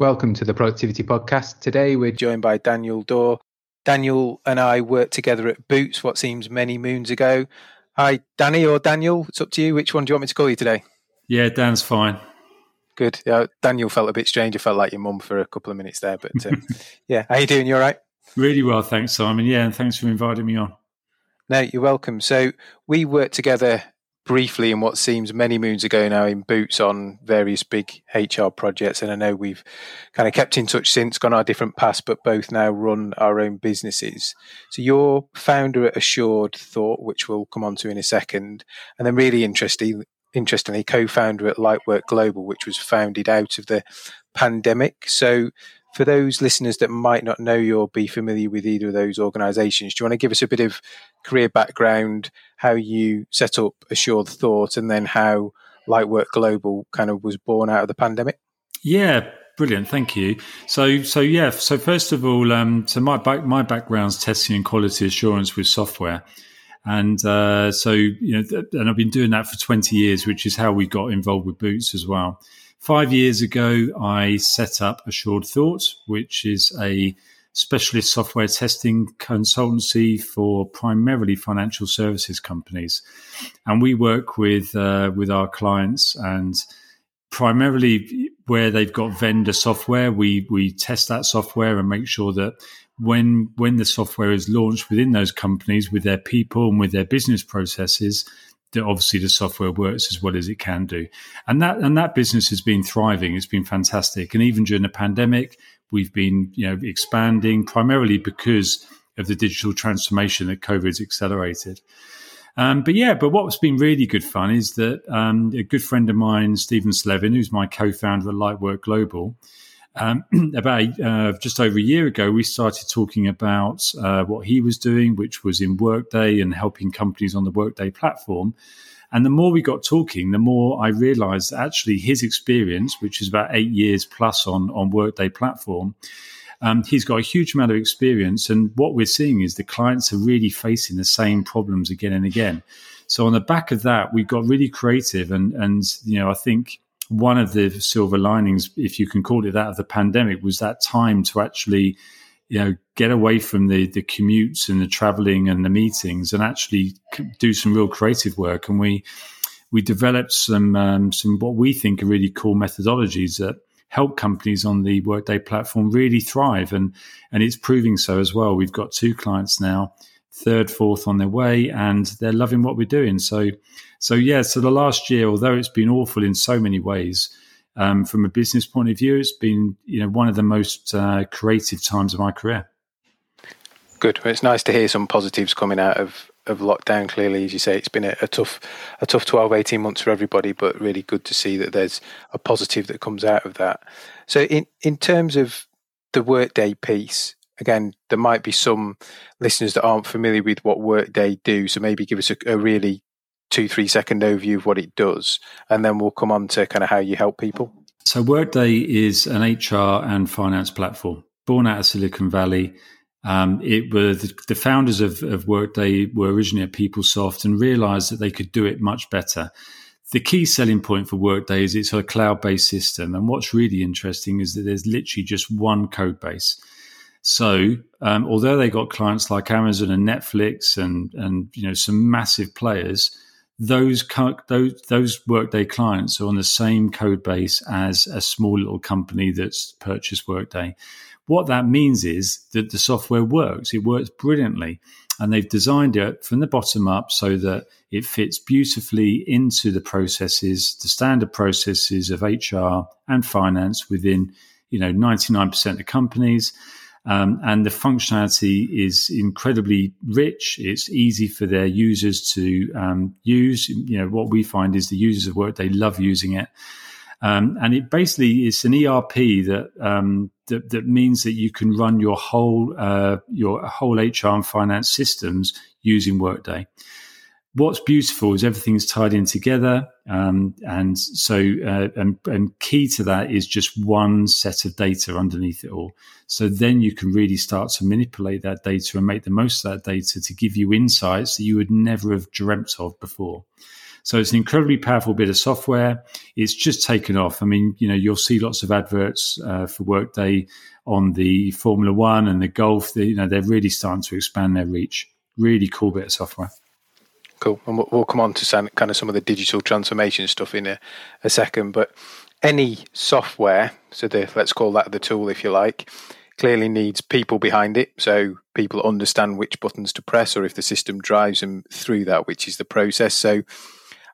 Welcome to the Productivity Podcast. Today we're joined by Daniel Dore. Daniel and I worked together at Boots what seems many moons ago. Hi, Danny or Daniel. It's up to you. Which one do you want me to call you today? Yeah, Dan's fine. Good. Yeah, Daniel felt a bit strange. I felt like your mum for a couple of minutes there, but um, yeah, how are you doing? You all right? Really well, thanks, Simon. Yeah, and thanks for inviting me on. No, you're welcome. So we worked together briefly in what seems many moons ago now in Boots on various big HR projects. And I know we've kind of kept in touch since, gone our different paths, but both now run our own businesses. So you're founder at Assured Thought, which we'll come on to in a second. And then really interesting, interestingly, co-founder at Lightwork Global, which was founded out of the pandemic. So for those listeners that might not know you or be familiar with either of those organizations, do you want to give us a bit of career background, how you set up Assured Thought, and then how Lightwork Global kind of was born out of the pandemic? Yeah, brilliant. Thank you. So, so yeah. So first of all, um, so my back, my background's testing and quality assurance with software, and uh, so you know, th- and I've been doing that for twenty years, which is how we got involved with Boots as well. Five years ago, I set up Assured Thought, which is a specialist software testing consultancy for primarily financial services companies, and we work with uh, with our clients and primarily where they've got vendor software, we we test that software and make sure that when when the software is launched within those companies with their people and with their business processes, that obviously the software works as well as it can do. And that and that business has been thriving. It's been fantastic. And even during the pandemic, we've been, you know, expanding primarily because of the digital transformation that COVID's accelerated. Um, but yeah, but what's been really good fun is that um, a good friend of mine, Stephen Slevin, who's my co-founder at Lightwork Global, um, about uh, just over a year ago, we started talking about uh, what he was doing, which was in Workday and helping companies on the Workday platform. And the more we got talking, the more I realized actually his experience, which is about eight years plus on, on Workday platform, um, he's got a huge amount of experience. And what we're seeing is the clients are really facing the same problems again and again. So on the back of that, we got really creative and, and, you know, I think one of the silver linings, if you can call it that, of the pandemic was that time to actually, you know, get away from the the commutes and the traveling and the meetings and actually do some real creative work. And we we developed some um, some what we think are really cool methodologies that help companies on the Workday platform really thrive, and and it's proving so as well. We've got two clients now, third, fourth on their way, and they're loving what we're doing. So so yeah, so the last year, although it's been awful in so many ways, um, from a business point of view, it's been you know one of the most uh, creative times of my career. Good. Well, it's nice to hear some positives coming out of, of lockdown. Clearly, as you say, it's been a, a, tough a tough 12, 18 months for everybody, but really good to see that there's a positive that comes out of that. So, in in terms of the workday piece, again, there might be some listeners that aren't familiar with what Workday do. So maybe give us a, a really two, three second overview of what it does, and then we'll come on to kind of how you help people. So, Workday is an HR and finance platform born out of Silicon Valley. Um, it was the founders of, of, Workday were originally at PeopleSoft and realized that they could do it much better. The key selling point for Workday is it's a cloud based system. And what's really interesting is that there's literally just one code base. So, um, although they got clients like Amazon and Netflix and, and you know some massive players, those those those workday clients are on the same code base as a small little company that's purchased workday. What that means is that the software works. It works brilliantly. And they've designed it from the bottom up so that it fits beautifully into the processes the standard processes of hr and finance within you know 99% of companies um, and the functionality is incredibly rich. It's easy for their users to um, use. You know, what we find is the users of Work, they love using it. Um, and it basically is an ERP that, um, that, that means that you can run your whole uh, your whole HR and finance systems using Workday what's beautiful is everything's tied in together. Um, and so, uh, and, and key to that is just one set of data underneath it all. So then you can really start to manipulate that data and make the most of that data to give you insights that you would never have dreamt of before. So it's an incredibly powerful bit of software. It's just taken off. I mean, you know, you'll see lots of adverts uh, for Workday on the Formula One and the golf. you know, they're really starting to expand their reach. Really cool bit of software. Cool. And we'll come on to some, kind of some of the digital transformation stuff in a, a second. But any software, so the, let's call that the tool if you like, clearly needs people behind it. So people understand which buttons to press or if the system drives them through that, which is the process. So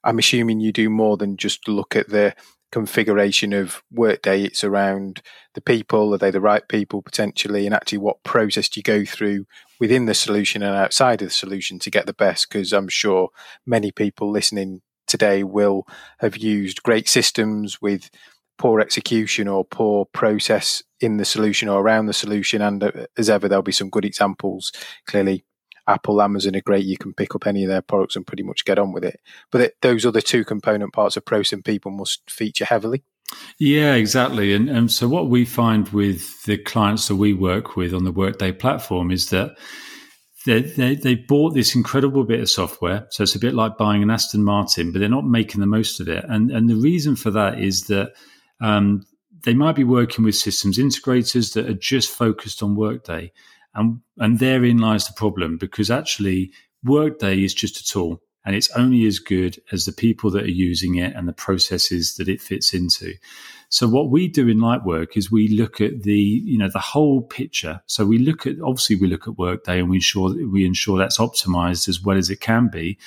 I'm assuming you do more than just look at the configuration of Workday. It's around the people. Are they the right people potentially? And actually, what process do you go through within the solution and outside of the solution to get the best? Because I'm sure many people listening today will have used great systems with poor execution or poor process in the solution or around the solution. And uh, as ever, there'll be some good examples. Clearly, Apple, Amazon are great. You can pick up any of their products and pretty much get on with it. But those other two component parts of Process and People must feature heavily. Yeah, exactly. And, and so what we find with the clients that we work with on the Workday platform is that they, they, they bought this incredible bit of software. So it's a bit like buying an Aston Martin, but they're not making the most of it. And, and the reason for that is that um, they might be working with systems integrators that are just focused on Workday. And, and therein lies the problem because actually Workday is just a tool and it's only as good as the people that are using it and the processes that it fits into. So what we do in Lightwork is we look at the you know the whole picture. So we look at obviously we look at Workday and we ensure we ensure that's optimized as well as it can be.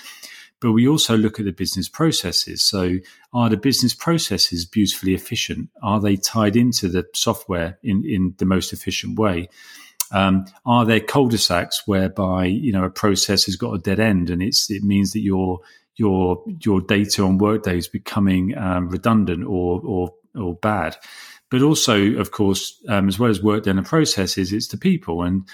But we also look at the business processes. So are the business processes beautifully efficient? Are they tied into the software in, in the most efficient way? Um, are there cul-de-sacs whereby you know a process has got a dead end and it's it means that your your your data on Workday is becoming um, redundant or or or bad? But also, of course, um, as well as Workday and the processes, it's the people and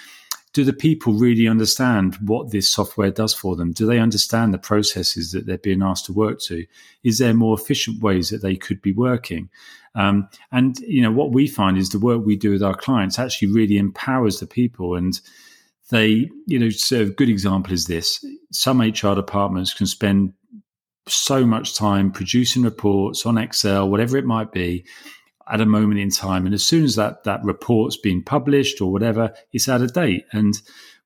do the people really understand what this software does for them? Do they understand the processes that they're being asked to work to? Is there more efficient ways that they could be working? Um, and you know what we find is the work we do with our clients actually really empowers the people and they you know so a good example is this some hr departments can spend so much time producing reports on excel whatever it might be at a moment in time. And as soon as that that report's been published or whatever, it's out of date. And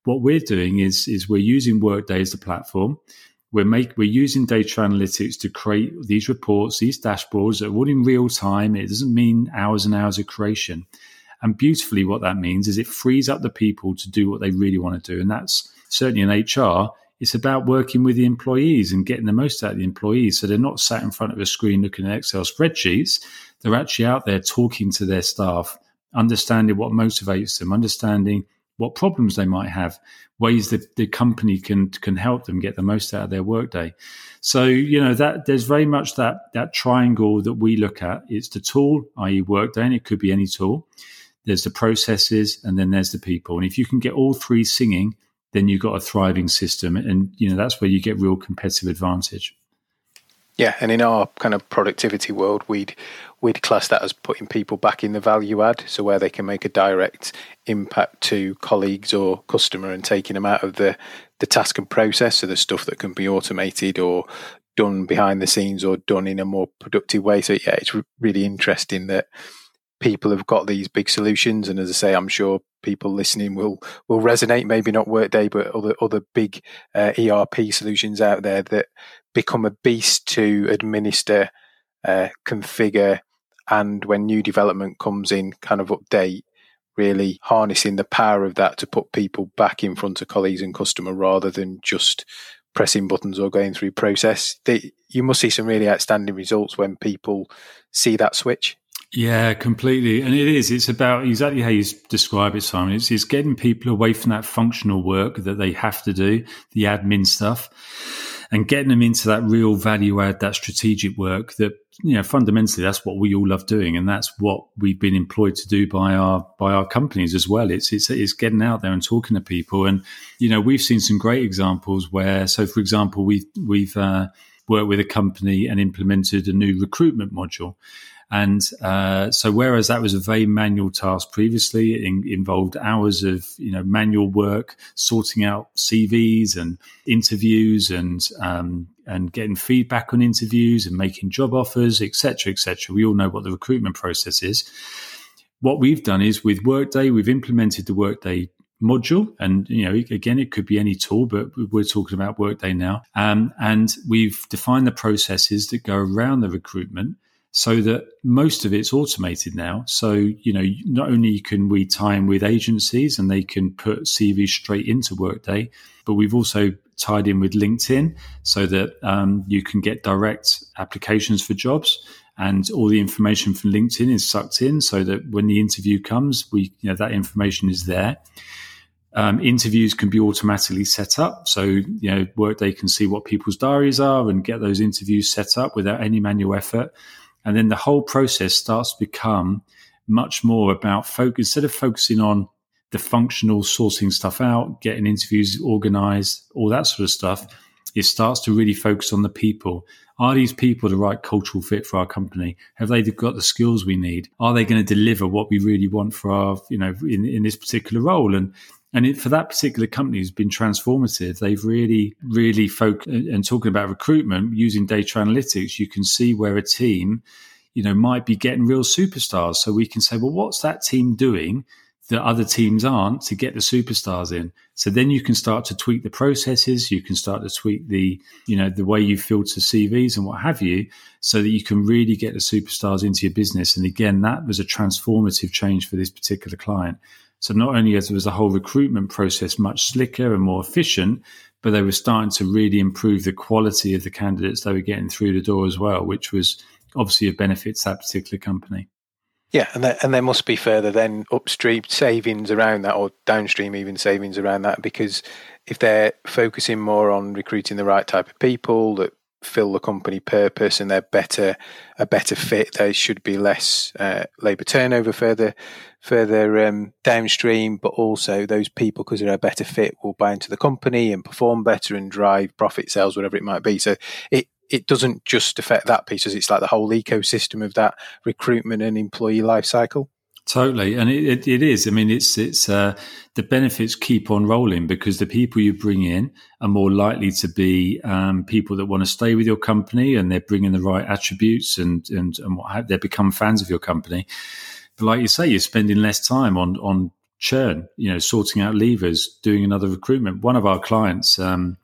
what we're doing is is we're using Workday as the platform. We're make we're using data analytics to create these reports, these dashboards that are all in real time. It doesn't mean hours and hours of creation. And beautifully, what that means is it frees up the people to do what they really want to do. And that's certainly in HR. It's about working with the employees and getting the most out of the employees. So they're not sat in front of a screen looking at Excel spreadsheets they're actually out there talking to their staff, understanding what motivates them, understanding what problems they might have, ways that the company can can help them get the most out of their workday. So you know that there's very much that that triangle that we look at. It's the tool, i.e., workday, and it could be any tool. There's the processes, and then there's the people. And if you can get all three singing, then you've got a thriving system, and you know that's where you get real competitive advantage. Yeah, and in our kind of productivity world, we'd we'd class that as putting people back in the value add, so where they can make a direct impact to colleagues or customer and taking them out of the the task and process, so the stuff that can be automated or done behind the scenes or done in a more productive way. So yeah, it's really interesting that people have got these big solutions, and as I say, I'm sure people listening will will resonate. Maybe not Workday, but other other big uh, ERP solutions out there that become a beast to administer, uh, configure, and when new development comes in, kind of update. Really harnessing the power of that to put people back in front of colleagues and customer rather than just pressing buttons or going through process. They, you must see some really outstanding results when people see that switch. Yeah, completely. And it is. It's about exactly how you describe it, Simon. It's, it's getting people away from that functional work that they have to do, the admin stuff, and getting them into that real value add, that strategic work that, you know, fundamentally that's what we all love doing. And that's what we've been employed to do by our, by our companies as well. It's, it's, it's getting out there and talking to people. And, you know, we've seen some great examples where, so for example, we've, we've, uh, worked with a company and implemented a new recruitment module. And uh, so, whereas that was a very manual task previously, it in, involved hours of you know manual work, sorting out CVs and interviews, and um, and getting feedback on interviews and making job offers, etc., etc. We all know what the recruitment process is. What we've done is with Workday, we've implemented the Workday module and you know again it could be any tool but we're talking about workday now um, and we've defined the processes that go around the recruitment so that most of it's automated now so you know not only can we tie in with agencies and they can put cvs straight into workday but we've also tied in with linkedin so that um, you can get direct applications for jobs and all the information from linkedin is sucked in so that when the interview comes we you know that information is there um, interviews can be automatically set up. So, you know, Workday can see what people's diaries are and get those interviews set up without any manual effort. And then the whole process starts to become much more about focus instead of focusing on the functional sorting stuff out, getting interviews organized, all that sort of stuff. It starts to really focus on the people. Are these people the right cultural fit for our company? Have they got the skills we need? Are they going to deliver what we really want for our, you know, in, in this particular role? And and it, for that particular company has been transformative. They've really, really focused and talking about recruitment using data analytics, you can see where a team, you know, might be getting real superstars. So we can say, well, what's that team doing that other teams aren't to get the superstars in? So then you can start to tweak the processes. You can start to tweak the, you know, the way you filter CVs and what have you, so that you can really get the superstars into your business. And again, that was a transformative change for this particular client. So not only was the whole recruitment process much slicker and more efficient, but they were starting to really improve the quality of the candidates they were getting through the door as well, which was obviously of benefit to that particular company. Yeah, and there, and there must be further then upstream savings around that, or downstream even savings around that, because if they're focusing more on recruiting the right type of people that fill the company purpose and they're better a better fit there should be less uh, labor turnover further further um, downstream but also those people because they're a better fit will buy into the company and perform better and drive profit sales whatever it might be. So it it doesn't just affect that piece it's like the whole ecosystem of that recruitment and employee life cycle Totally, and it, it, it is. I mean, it's it's uh, the benefits keep on rolling because the people you bring in are more likely to be um, people that want to stay with your company, and they're bringing the right attributes, and and and what have, they become fans of your company. But like you say, you're spending less time on on churn, you know, sorting out leavers, doing another recruitment. One of our clients, um,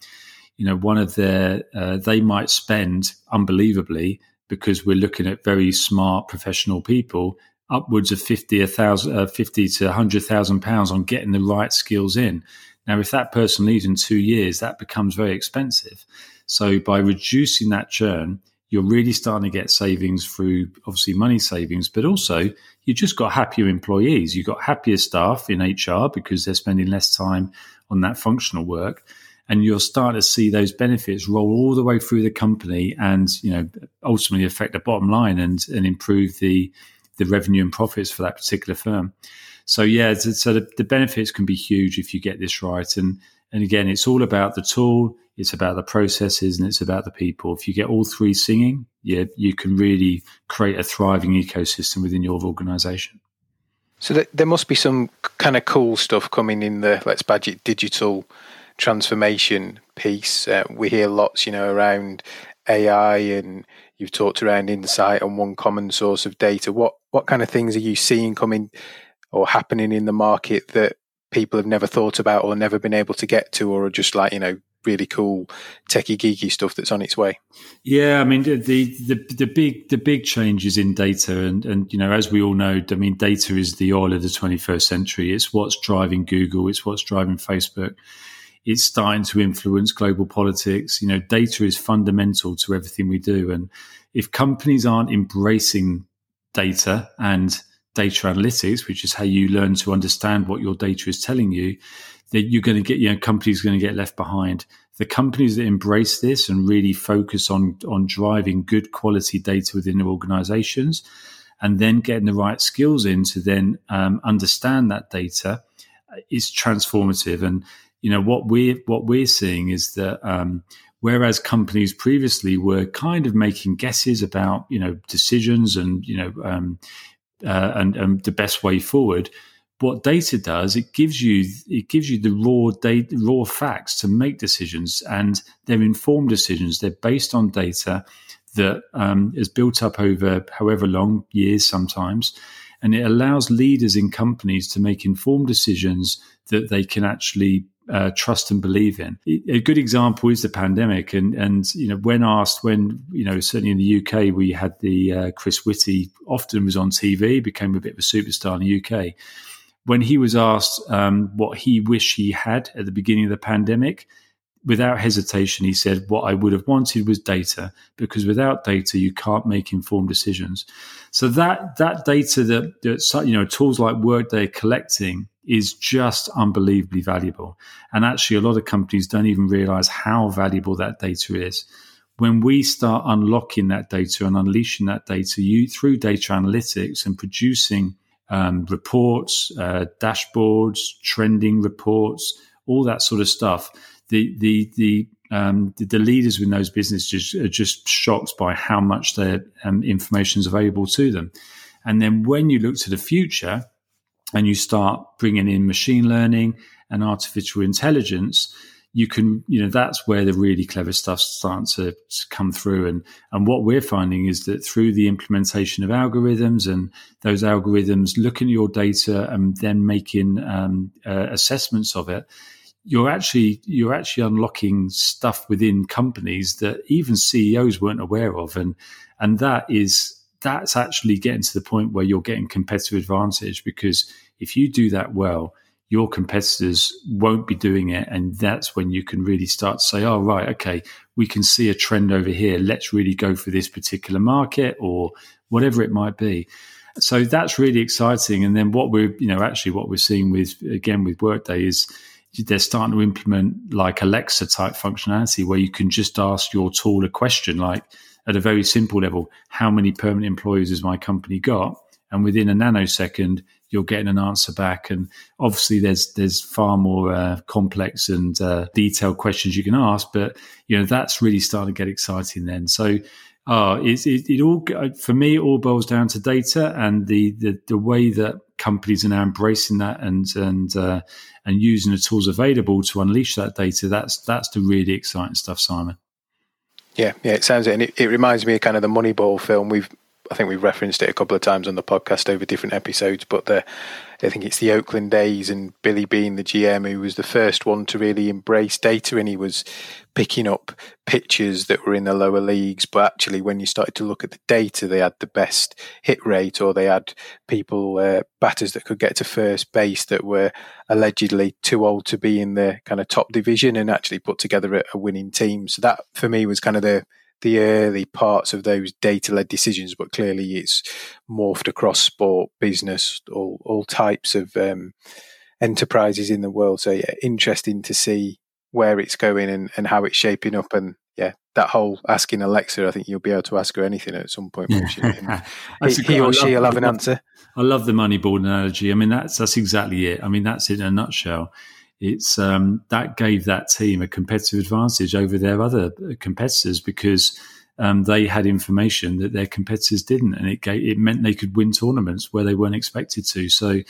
you know, one of their uh, they might spend unbelievably because we're looking at very smart professional people upwards of 50, a thousand, uh, 50 to 100,000 pounds on getting the right skills in. Now, if that person leaves in two years, that becomes very expensive. So by reducing that churn, you're really starting to get savings through obviously money savings, but also you've just got happier employees. You've got happier staff in HR because they're spending less time on that functional work. And you'll start to see those benefits roll all the way through the company and, you know, ultimately affect the bottom line and, and improve the, the revenue and profits for that particular firm. So yeah, so the, the benefits can be huge if you get this right. And and again, it's all about the tool, it's about the processes, and it's about the people. If you get all three singing, yeah, you can really create a thriving ecosystem within your organization. So there must be some kind of cool stuff coming in the let's budget digital transformation piece. Uh, we hear lots, you know, around AI and you've talked around insight and one common source of data. What what kind of things are you seeing coming or happening in the market that people have never thought about or never been able to get to, or are just like you know really cool techie geeky stuff that's on its way? Yeah, I mean the the the big the big changes in data, and and you know as we all know, I mean data is the oil of the 21st century. It's what's driving Google. It's what's driving Facebook it's starting to influence global politics. You know, data is fundamental to everything we do. And if companies aren't embracing data and data analytics, which is how you learn to understand what your data is telling you, that you're going to get, you know, companies are going to get left behind. The companies that embrace this and really focus on, on driving good quality data within their organizations and then getting the right skills in to then um, understand that data is transformative. And you know what we're what we're seeing is that um, whereas companies previously were kind of making guesses about you know decisions and you know um, uh, and, and the best way forward what data does it gives you it gives you the raw data raw facts to make decisions and they're informed decisions. They're based on data that um, is built up over however long years sometimes and it allows leaders in companies to make informed decisions that they can actually uh, trust and believe in. A good example is the pandemic, and and you know when asked, when you know certainly in the UK we had the uh, Chris Whitty often was on TV, became a bit of a superstar in the UK. When he was asked um, what he wished he had at the beginning of the pandemic, without hesitation, he said, What I would have wanted was data, because without data, you can't make informed decisions. So that that data that, that you know tools like Workday are collecting is just unbelievably valuable. And actually, a lot of companies don't even realize how valuable that data is. When we start unlocking that data and unleashing that data you, through data analytics and producing um, reports, uh, dashboards, trending reports, all that sort of stuff, the the the um, the, the, leaders in those businesses are just shocked by how much their um, information is available to them. And then when you look to the future, and you start bringing in machine learning and artificial intelligence, you can, you know, that's where the really clever stuff starts to, to, come through. And, and what we're finding is that through the implementation of algorithms and those algorithms looking at your data and then making um, uh, assessments of it, you're actually you're actually unlocking stuff within companies that even CEOs weren't aware of, and and that is that's actually getting to the point where you're getting competitive advantage because if you do that well, your competitors won't be doing it. And that's when you can really start to say, oh, right, okay, we can see a trend over here. Let's really go for this particular market or whatever it might be. So that's really exciting. And then what we're, you know, actually what we're seeing with, again, with Workday is they're starting to implement like Alexa type functionality where you can just ask your tool a question like at a very simple level, how many permanent employees has my company got? And within a nanosecond, you're getting an answer back. And obviously, there's there's far more uh, complex and uh, detailed questions you can ask, but you know that's really starting to get exciting then. So. Uh, it, it, it all for me it all boils down to data and the, the, the way that companies are now embracing that and and uh, and using the tools available to unleash that data. That's that's the really exciting stuff, Simon. Yeah, yeah, it sounds it, and it, it reminds me of kind of the Moneyball film. We've I think we've referenced it a couple of times on the podcast over different episodes, but the I think it's the Oakland A's and Billy Beane, the GM, who was the first one to really embrace data, and he was picking up pitchers that were in the lower leagues. But actually, when you started to look at the data, they had the best hit rate, or they had people uh, batters that could get to first base that were allegedly too old to be in the kind of top division, and actually put together a, a winning team. So that for me was kind of the the early parts of those data led decisions, but clearly it's morphed across sport, business, all, all types of um, enterprises in the world. So, yeah, interesting to see where it's going and, and how it's shaping up. And yeah, that whole asking Alexa, I think you'll be able to ask her anything at some point. he, he or she will have an answer. I love the Moneyball analogy. I mean, that's that's exactly it. I mean, that's in a nutshell it's um, that gave that team a competitive advantage over their other competitors because um, they had information that their competitors didn't, and it gave, it meant they could win tournaments where they weren't expected to. So,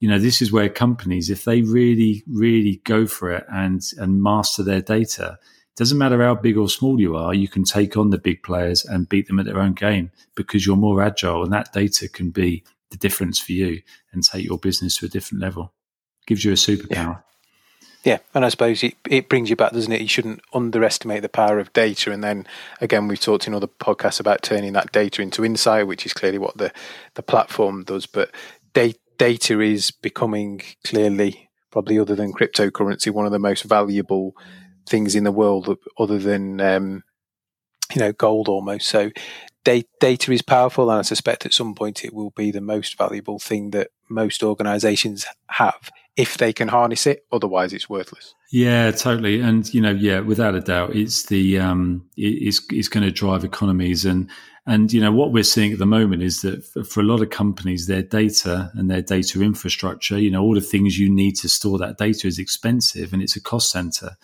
you know, this is where companies, if they really, really go for it and and master their data, it doesn't matter how big or small you are, you can take on the big players and beat them at their own game because you're more agile, and that data can be the difference for you and take your business to a different level. Gives you a superpower. Yeah. Yeah, and I suppose it, it brings you back, doesn't it? You shouldn't underestimate the power of data. And then again, we've talked in other podcasts about turning that data into insight, which is clearly what the, the platform does. But da- data is becoming clearly, probably other than cryptocurrency, one of the most valuable things in the world, other than um, you know gold almost. So data is powerful, and I suspect at some point it will be the most valuable thing that most organisations have if they can harness it. Otherwise, it's worthless. Yeah, totally. And you know, yeah, without a doubt, it's the um, it's it's going to drive economies and. And you know what we're seeing at the moment is that for, for a lot of companies, their data and their data infrastructure, you know, all the things you need to store that data is expensive and it's a cost center.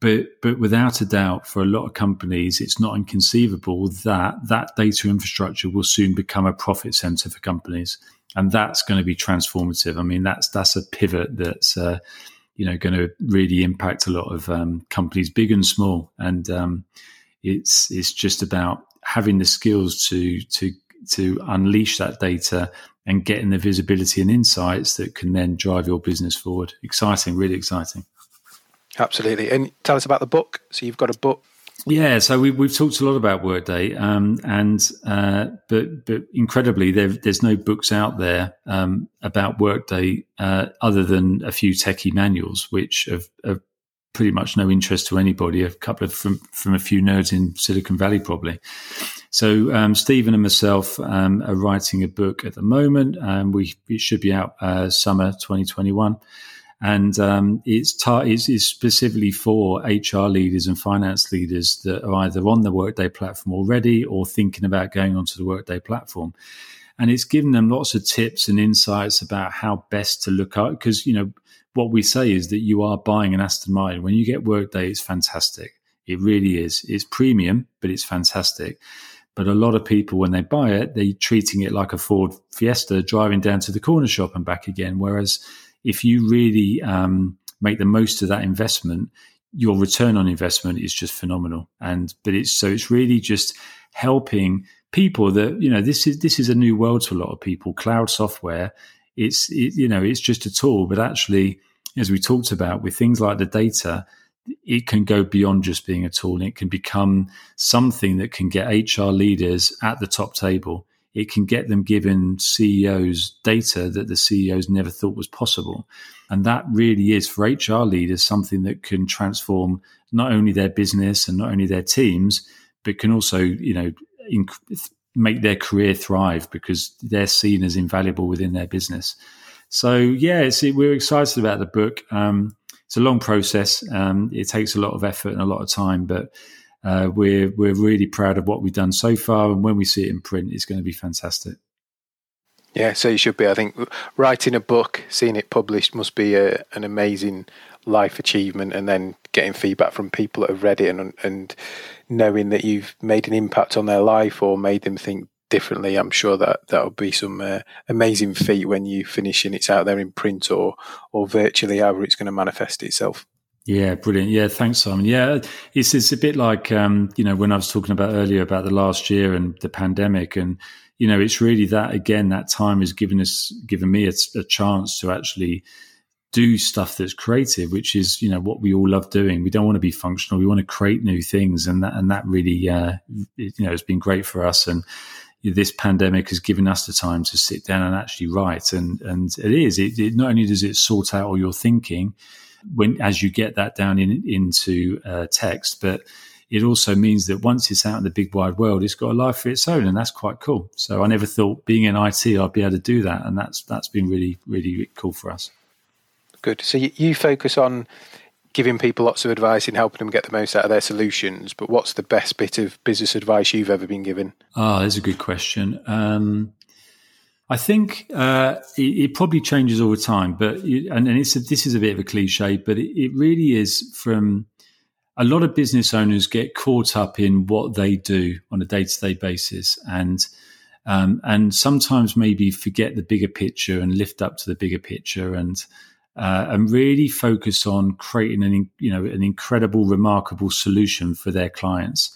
But but without a doubt, for a lot of companies, it's not inconceivable that that data infrastructure will soon become a profit center for companies, and that's going to be transformative. I mean, that's that's a pivot that's uh, you know going to really impact a lot of um, companies, big and small, and um, it's it's just about having the skills to to to unleash that data and getting the visibility and insights that can then drive your business forward. Exciting, really exciting. Absolutely. And tell us about the book. So you've got a book. Yeah, so we, we've talked a lot about Workday, um, and uh, but but incredibly, there, there's no books out there um, about Workday uh, other than a few techie manuals, which have, have, pretty much no interest to anybody. A couple of from from a few nerds in Silicon Valley, probably. So um, Stephen and myself um, are writing a book at the moment, and we it should be out uh, summer 2021 and um, it's, it's, it's, specifically for HR leaders and finance leaders that are either on the Workday platform already or thinking about going onto the Workday platform. And it's given them lots of tips and insights about how best to look at because you know what we say is that you are buying an Aston Martin when you get Workday. It's fantastic. It really is. It's premium, but it's fantastic. But a lot of people, when they buy it, they're treating it like a Ford Fiesta driving down to the corner shop and back again. Whereas if you really um, make the most of that investment, your return on investment is just phenomenal. And but it's so it's really just helping people that you know this is this is a new world to a lot of people. Cloud software, it's it, you know it's just a tool, but actually, as we talked about with things like the data, it can go beyond just being a tool. and It can become something that can get HR leaders at the top table it can get them given CEOs data that the CEOs never thought was possible. And that really is for HR leaders something that can transform not only their business and not only their teams, but can also, you know, inc- make their career thrive because they're seen as invaluable within their business. So yeah, we're excited about the book. Um, it's a long process. Um, it takes a lot of effort and a lot of time, but uh, we're we're really proud of what we've done so far, and when we see it in print, it's going to be fantastic. Yeah, so you should be. I think writing a book, seeing it published, must be a, an amazing life achievement, and then getting feedback from people that have read it and and knowing that you've made an impact on their life or made them think differently. I'm sure that that'll be some uh, amazing feat when you finish and it's out there in print or or virtually, however it's going to manifest itself. Yeah, brilliant. Yeah, thanks, Simon. Yeah, it's it's a bit like um, you know when I was talking about earlier about the last year and the pandemic, and you know it's really that again that time has given us given me a, a chance to actually do stuff that's creative, which is you know what we all love doing. We don't want to be functional; we want to create new things, and that and that really uh, you know has been great for us. And this pandemic has given us the time to sit down and actually write, and and it is it, it not only does it sort out all your thinking when as you get that down in, into uh, text, but it also means that once it's out in the big wide world, it's got a life of its own, and that's quite cool. So I never thought being in IT I'd be able to do that, and that's that's been really really cool for us. Good. So you, you focus on giving people lots of advice and helping them get the most out of their solutions. But what's the best bit of business advice you've ever been given? Ah, oh, that's a good question. Um, I think uh, it, it, probably changes all the time, but and, and it's a, this is a bit of a cliche, but it, it, really is from a lot of business owners get caught up in what they do on a day to day basis, and um, and sometimes maybe forget the bigger picture and lift up to the bigger picture and. Uh, and really focus on creating an you know an incredible, remarkable solution for their clients.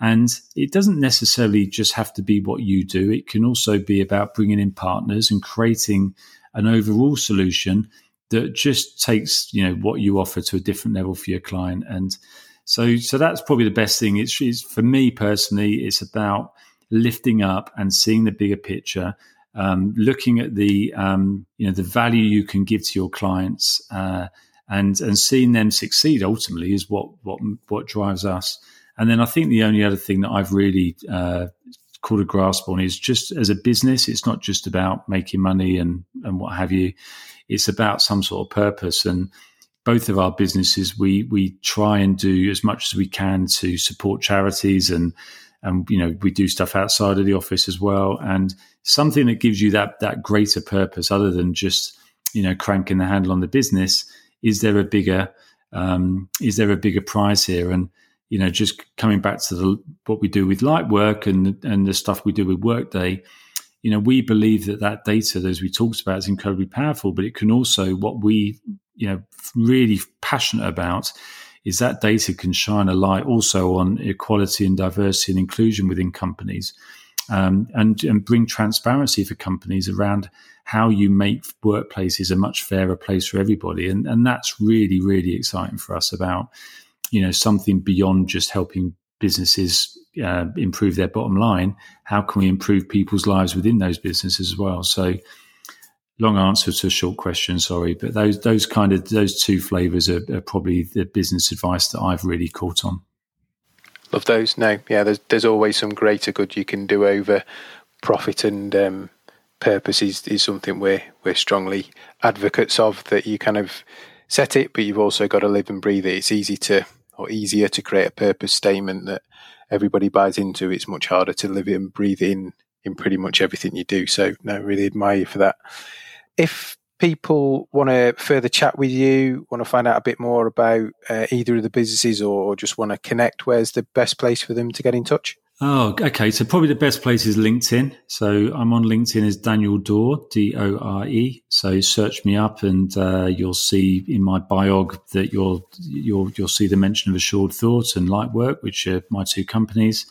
And it doesn't necessarily just have to be what you do. It can also be about bringing in partners and creating an overall solution that just takes, you know, what you offer to a different level for your client. And so, so that's probably the best thing. It's, it's for me personally, it's about lifting up and seeing the bigger picture. Um, looking at the um, you know the value you can give to your clients uh, and and seeing them succeed ultimately is what what what drives us. And then I think the only other thing that I've really uh, caught a grasp on is just as a business, it's not just about making money and, and what have you. It's about some sort of purpose. And both of our businesses, we we try and do as much as we can to support charities and and you know we do stuff outside of the office as well. And something that gives you that that greater purpose, other than just you know cranking the handle on the business, is there a bigger Um, is there a bigger prize here? And you know, just coming back to the, what we do with Lightwork and and the stuff we do with Workday, you know, we believe that that data, as we talked about, is incredibly powerful. But it can also what we you know really passionate about is that data can shine a light also on equality and diversity and inclusion within companies. Um, and, and bring transparency for companies around how you make workplaces a much fairer place for everybody. And, and that's really, really exciting for us about you know something beyond just helping businesses uh, improve their bottom line how can we improve people's lives within those businesses as well? So long answer to a short question sorry but those those kind of those two flavors are, are probably the business advice that i've really caught on. Love those. No yeah there's there's always some greater good you can do over profit and um, purpose is, is something we're we're strongly advocates of that you kind of set it, but you've also got to live and breathe it. It's easy to or easier to create a purpose statement that everybody buys into. It's much harder to live and breathe in in pretty much everything you do. So, no, really admire you for that. If people want to further chat with you, want to find out a bit more about uh, either of the businesses, or just want to connect, where's the best place for them to get in touch? Oh, okay. So probably the best place is LinkedIn. So I'm on LinkedIn as Daniel Dore, D O R E. So search me up, and uh, you'll see in my biog that you'll you'll you'll see the mention of Assured Thought and Lightwork, which are my two companies.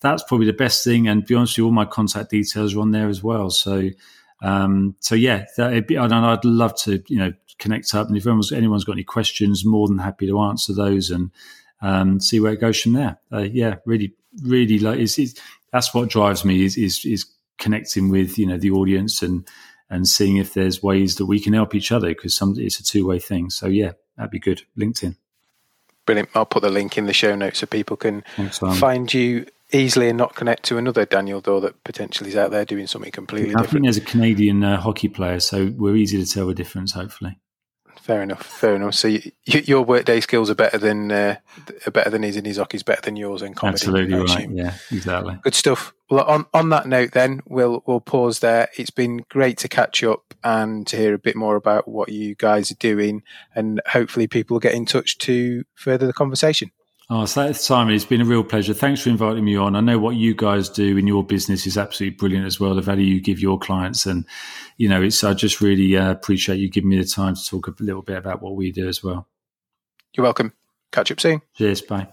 That's probably the best thing. And be honest with you, all my contact details are on there as well. So um, so yeah, be, I'd love to you know connect up, and if anyone's, anyone's got any questions, more than happy to answer those and um, see where it goes from there. Uh, yeah, really really like is, that's what drives me is, is is connecting with you know the audience and and seeing if there's ways that we can help each other because some it's a two way thing. So yeah, that'd be good. LinkedIn. Brilliant. I'll put the link in the show notes so people can find you easily and not connect to another Daniel Dore that potentially is out there doing something completely I different. I think there's a Canadian uh, hockey player, so we're easy to tell the difference. Hopefully. Fair enough. Fair enough. So you, your workday skills are better than uh, are better than his, and his hockey's better than yours in comedy. Absolutely right. Yeah, exactly. Good stuff. Well, on on that note, then we'll we'll pause there. It's been great to catch up and to hear a bit more about what you guys are doing, and hopefully people will get in touch to further the conversation. Oh, so Simon, it's been a real pleasure. Thanks for inviting me on. I know what you guys do in your business is absolutely brilliant as well. The value you give your clients, and you know, it's I just really uh, appreciate you giving me the time to talk a little bit about what we do as well. You're welcome. Catch up soon. Cheers. Bye.